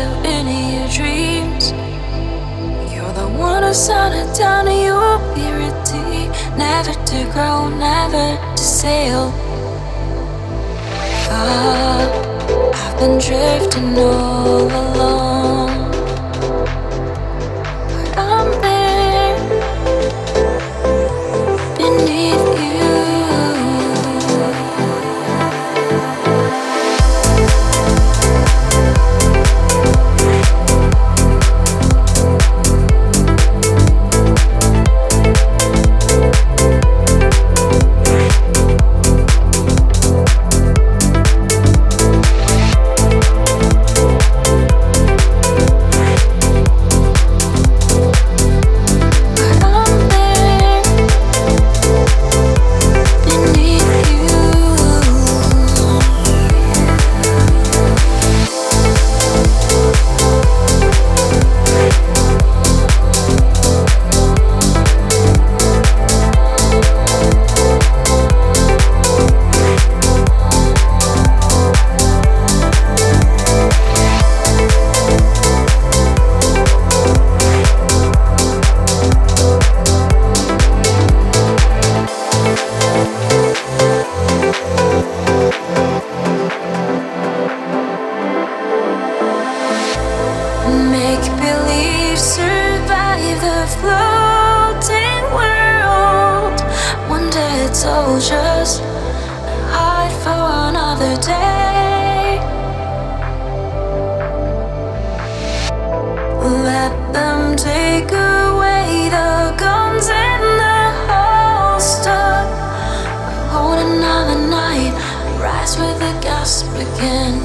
shadow in your dreams. You're the one who it down to your purity. Never to grow, never to sail. Ah, I've been drifting all alone. Again.